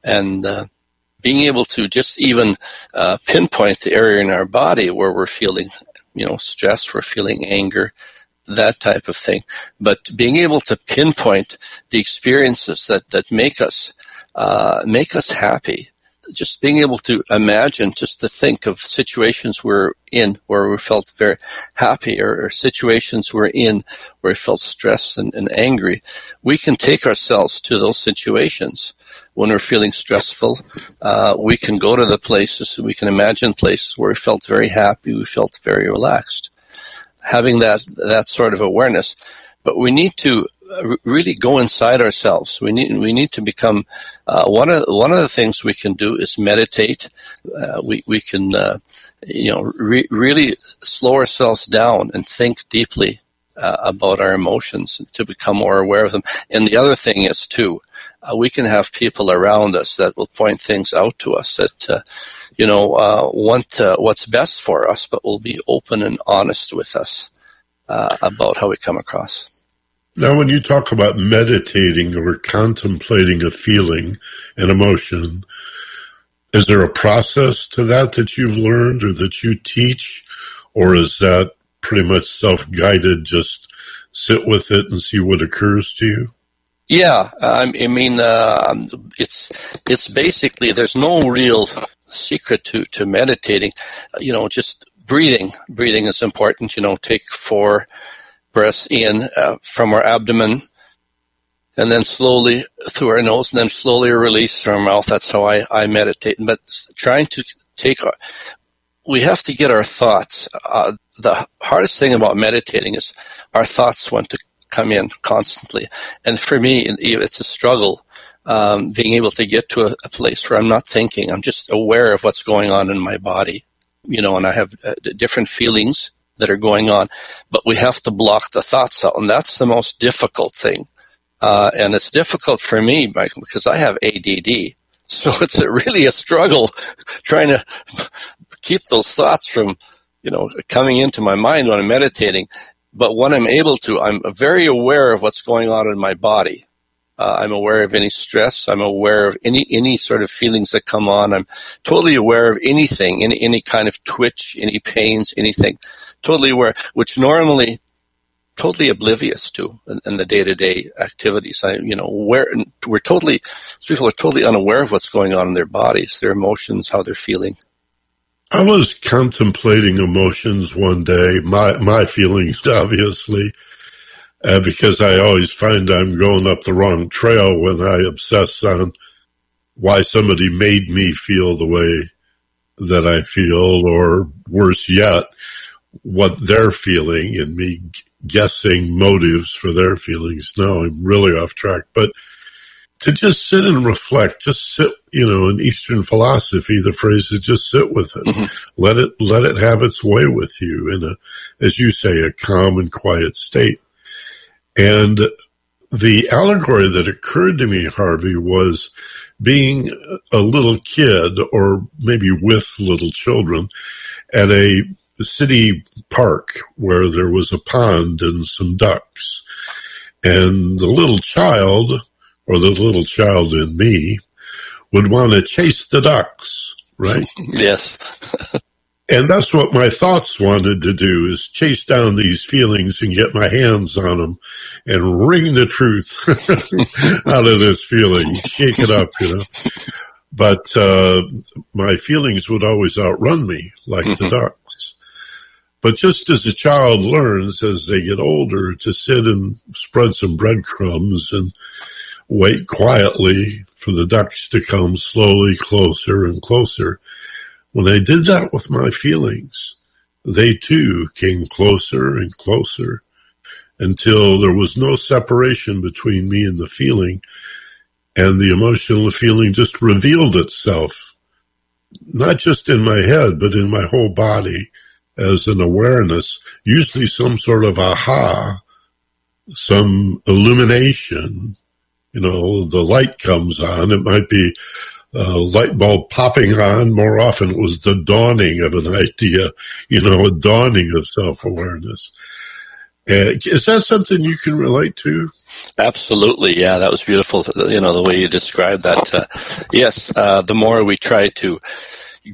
and uh, being able to just even pinpoint the area in our body where we're feeling you know stress, we're feeling anger, that type of thing. But being able to pinpoint the experiences that, that make us uh, make us happy, just being able to imagine, just to think of situations we're in where we felt very happy, or, or situations we're in where we felt stressed and, and angry, we can take ourselves to those situations when we're feeling stressful. Uh, we can go to the places, we can imagine places where we felt very happy, we felt very relaxed having that that sort of awareness. But we need to uh, really go inside ourselves. We need we need to become uh, one of one of the things we can do is meditate. Uh, we we can uh, you know re- really slow ourselves down and think deeply uh, about our emotions to become more aware of them. And the other thing is too, uh, we can have people around us that will point things out to us that you know, want what's best for us, but will be open and honest with us about how we come across. Now, when you talk about meditating or contemplating a feeling, an emotion, is there a process to that that you've learned or that you teach, or is that pretty much self guided? Just sit with it and see what occurs to you. Yeah, I mean, uh, it's it's basically there's no real secret to, to meditating, you know, just breathing. Breathing is important. You know, take four breaths in uh, from our abdomen and then slowly through our nose and then slowly release through our mouth. That's how I, I meditate. But trying to take our, we have to get our thoughts. Uh, the hardest thing about meditating is our thoughts want to come in constantly. And for me, it's a struggle um, being able to get to a, a, place where I'm not thinking, I'm just aware of what's going on in my body, you know, and I have uh, different feelings that are going on, but we have to block the thoughts out, and that's the most difficult thing. Uh, and it's difficult for me, Michael, because I have ADD. So [LAUGHS] it's a, really a struggle trying to keep those thoughts from, you know, coming into my mind when I'm meditating. But when I'm able to, I'm very aware of what's going on in my body. Uh, I'm aware of any stress. I'm aware of any any sort of feelings that come on. I'm totally aware of anything, any any kind of twitch, any pains, anything. Totally aware, which normally totally oblivious to in, in the day to day activities. I you know where we're totally people are totally unaware of what's going on in their bodies, their emotions, how they're feeling. I was contemplating emotions one day, my my feelings [LAUGHS] obviously, uh, because I always find I'm going up the wrong trail when I obsess on why somebody made me feel the way that I feel, or worse yet, what they're feeling and me guessing motives for their feelings. Now I'm really off track, but to just sit and reflect, just sit, you know, in Eastern philosophy, the phrase is just sit with it. Mm-hmm. Let it, let it have its way with you in a, as you say, a calm and quiet state. And the allegory that occurred to me, Harvey, was being a little kid or maybe with little children at a city park where there was a pond and some ducks. And the little child, or the little child in me, would want to chase the ducks, right? [LAUGHS] yes. [LAUGHS] And that's what my thoughts wanted to do is chase down these feelings and get my hands on them and wring the truth [LAUGHS] out of this feeling, shake it up, you know. But uh, my feelings would always outrun me like the mm-hmm. ducks. But just as a child learns as they get older to sit and spread some breadcrumbs and wait quietly for the ducks to come slowly closer and closer, when I did that with my feelings, they too came closer and closer until there was no separation between me and the feeling. and the emotional feeling just revealed itself, not just in my head, but in my whole body as an awareness, usually some sort of aha, some illumination. You know, the light comes on. It might be a light bulb popping on. More often it was the dawning of an idea, you know, a dawning of self awareness. Uh, is that something you can relate to? Absolutely, yeah, that was beautiful. You know the way you described that. Uh, yes, uh, the more we try to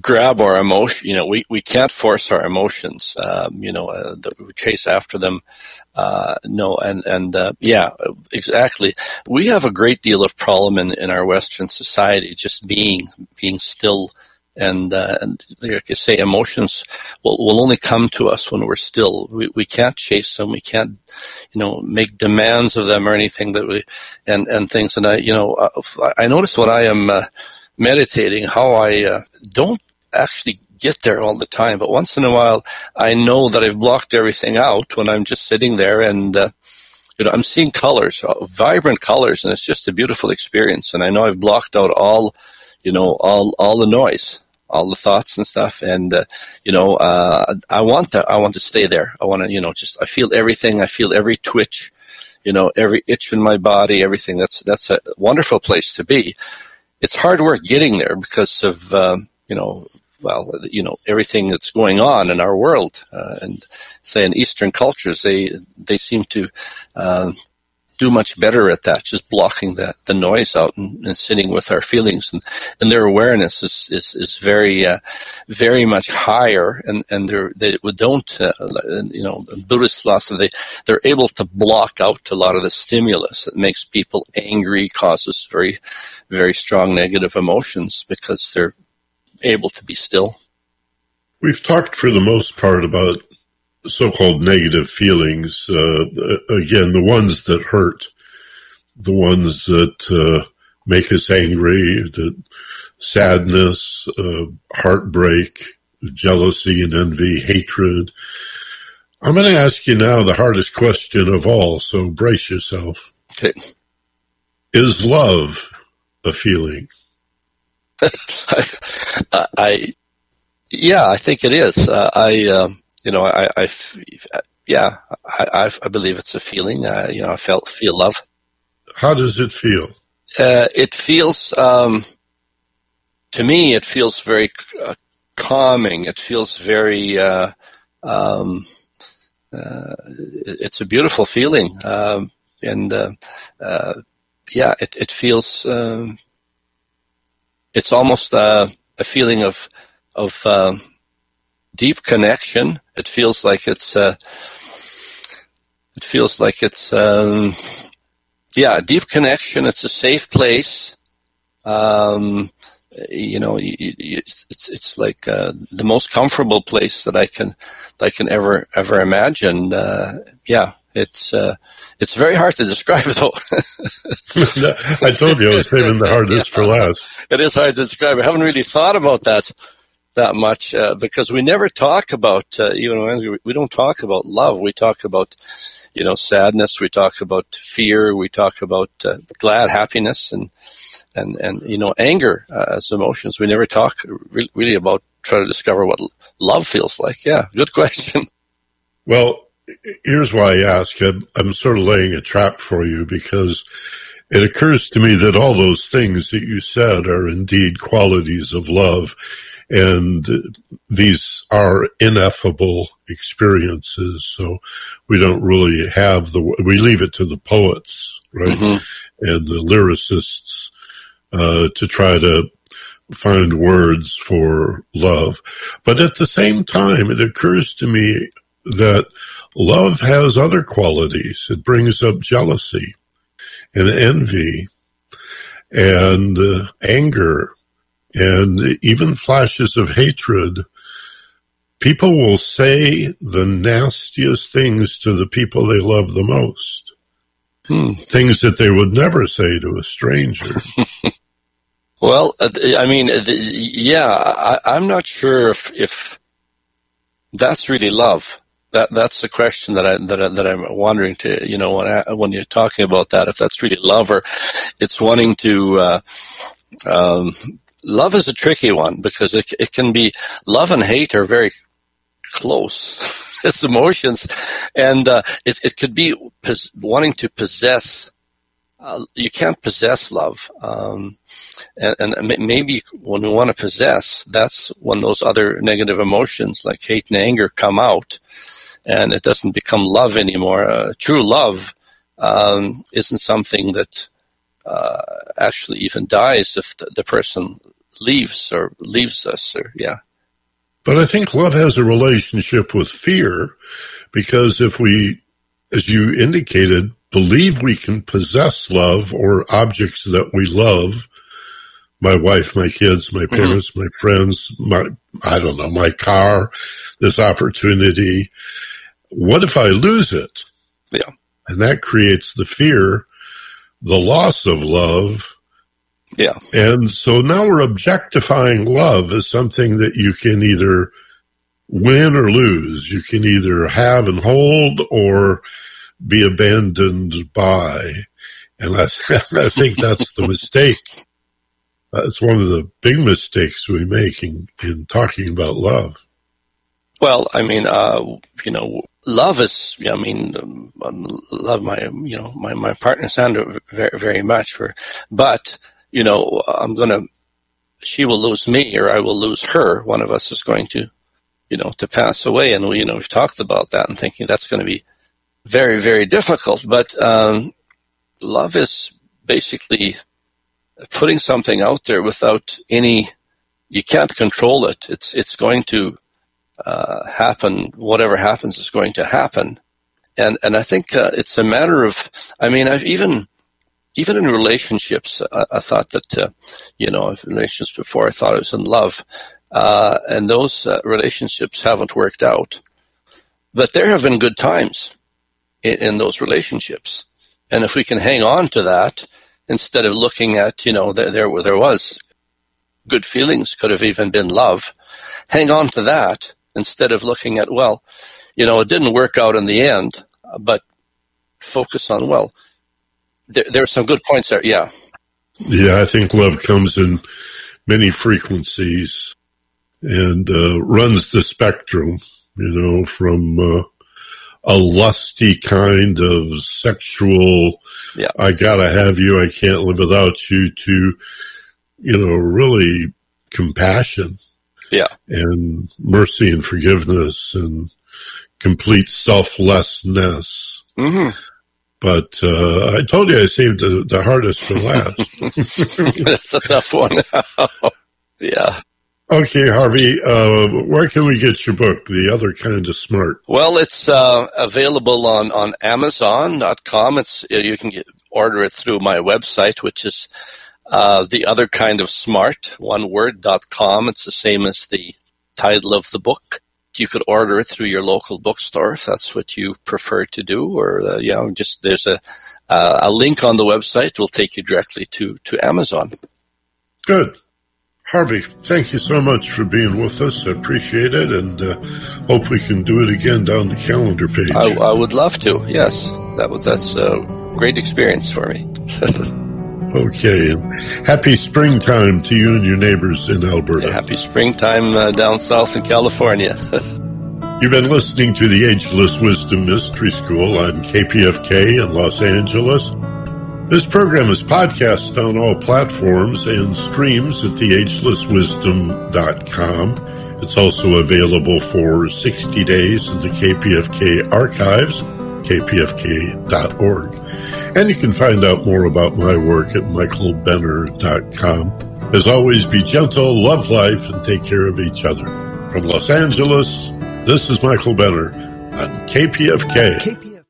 grab our emotion, you know, we, we can't force our emotions. Um, you know, uh, we chase after them. Uh, no, and and uh, yeah, exactly. We have a great deal of problem in, in our Western society, just being being still and, uh, and like you say, emotions will, will only come to us when we're still. We, we can't chase them. We can't, you know, make demands of them or anything that we, and, and things. And I, you know, uh, I notice when I am uh, meditating how I uh, don't actually get there all the time, but once in a while I know that I've blocked everything out when I'm just sitting there and, uh, you know, I'm seeing colors, uh, vibrant colors, and it's just a beautiful experience. And I know I've blocked out all, you know, all all the noise all the thoughts and stuff. And uh, you know, uh, I want that. I want to stay there. I want to, you know, just I feel everything. I feel every twitch. You know, every itch in my body. Everything. That's that's a wonderful place to be. It's hard work getting there because of um, you know. Well, you know everything that's going on in our world, uh, and say in Eastern cultures, they they seem to uh, do much better at that, just blocking the, the noise out and, and sitting with our feelings. And, and their awareness is, is, is very, uh, very much higher. And, and they're, they don't, uh, you know, Buddhist philosophy, they, they're able to block out a lot of the stimulus that makes people angry, causes very, very strong negative emotions because they're able to be still. We've talked for the most part about so-called negative feelings. Uh, again, the ones that hurt, the ones that uh, make us angry, the sadness, uh, heartbreak, jealousy and envy, hatred. I'm going to ask you now the hardest question of all, so brace yourself. Okay. Is love a feeling? [LAUGHS] I, I, yeah, I think it is. Uh, I, um, you know, I, I yeah, I, I believe it's a feeling. Uh, you know, I felt feel love. How does it feel? Uh, it feels um, to me. It feels very uh, calming. It feels very. Uh, um, uh, it's a beautiful feeling, um, and uh, yeah, it it feels. Um, it's almost a feeling of of um, deep connection. It feels like it's, uh, it feels like it's, um, yeah, deep connection. It's a safe place. Um, you know, it's it's, it's like uh, the most comfortable place that I can that I can ever ever imagine. Uh, yeah, it's uh, it's very hard to [LAUGHS] describe, though. I told you I was saving the [LAUGHS] hardest yeah, for last. It is hard to describe. I haven't really thought about that that much uh, because we never talk about uh, even when we don't talk about love. We talk about you know sadness. We talk about fear. We talk about uh, glad happiness and and and you know anger uh, as emotions. We never talk re- really about try to discover what love feels like. Yeah, good question. [LAUGHS] Well, here's why I ask. I'm, I'm sort of laying a trap for you because it occurs to me that all those things that you said are indeed qualities of love and these are ineffable experiences. So we don't really have the, we leave it to the poets, right? Mm-hmm. And the lyricists, uh, to try to find words for love. But at the same time, it occurs to me that love has other qualities. It brings up jealousy and envy and uh, anger and even flashes of hatred, people will say the nastiest things to the people they love the most. Hmm. Things that they would never say to a stranger. [LAUGHS] well, uh, I mean, yeah, I, am not sure if, if that's really love. that that's the question that I that I, that I'm wondering to you know when I, when you're talking about that if that's really love or it's wanting to uh, um, love is a tricky one because it it can be love and hate are very close [LAUGHS] it's emotions and uh, it it could be pos- wanting to possess uh, you can't possess love. Um, and, and, maybe when we want to possess, that's when those other negative emotions like hate and anger come out and it doesn't become love anymore. Uh, true love um, isn't something that uh, actually even dies if the, the, person leaves or leaves us or yeah. But I think love has a relationship with fear because if we, as you indicated, believe we can possess love or objects that we love my wife, my kids, my mm-hmm. parents, mm-hmm. my friends, my, I don't know, my car, this opportunity. What if I lose it? Yeah. And that creates the fear, the loss of love. Yeah. And so now we're objectifying love as something that you can either win or lose. You can either have and hold or be abandoned by. And I, [LAUGHS] I think that's the mistake. That's one of the big mistakes we make in, in talking about love. Well, I mean, uh, you know, love is, I mean, um, love my, you know, my, my partner Sandra very, very much for, but, you know, I'm going to, she will lose me or I will lose her. One of us is going to, you know, to pass away. And we, you know, we've talked about that and thinking that's going to be very, very difficult. But um, love is basically putting something out there without any. You can't control it. It's it's going to uh, happen. Whatever happens is going to happen, and and I think uh, it's a matter of. I mean, I've even even in relationships, I, I thought that uh, you know, relationships before I thought I was in love, uh, and those uh, relationships haven't worked out. But there have been good times in, in those relationships. And if we can hang on to that instead of looking at, you know, there, there, there was good feelings, could have even been love, hang on to that instead of looking at, well, you know, it didn't work out in the end, but focus on, well, there, there are some good points there. Yeah. Yeah, I think love comes in many frequencies and uh, runs the spectrum, you know, from uh, a lusty kind of sexual, yeah. I gotta have you, I can't live without you, to, you know, really compassion. Yeah. And mercy and forgiveness and complete selflessness. Mm-hmm. But uh, I told you I saved the, the hardest for last. [LAUGHS] That's a tough one. [LAUGHS] yeah. Okay, Harvey, uh, where can we get your book, The Other Kind of Smart? Well, it's uh, available on, on Amazon.com. It's, you can get, order it through my website, which is uh, The Other Kind of Smart, one word.com. It's the same as the title of the book. You could order it through your local bookstore if that's what you prefer to do, or uh, you know, just there's a uh, a link on the website will take you directly to to Amazon. Good. Harvey, thank you so much for being with us. I appreciate it and uh, hope we can do it again down the calendar page. I, I would love to, yes. That was That's a great experience for me. [LAUGHS] okay. Happy springtime to you and your neighbors in Alberta. Yeah, happy springtime uh, down south in California. [LAUGHS] You've been listening to the Ageless Wisdom Mystery School on KPFK in Los Angeles. This program is podcast on all platforms and streams at theagelesswisdom.com. It's also available for 60 days in the KPFK archives, kpfk.org. And you can find out more about my work at michaelbenner.com. As always, be gentle, love life, and take care of each other. From Los Angeles, this is Michael Benner on KPFK. KPFK.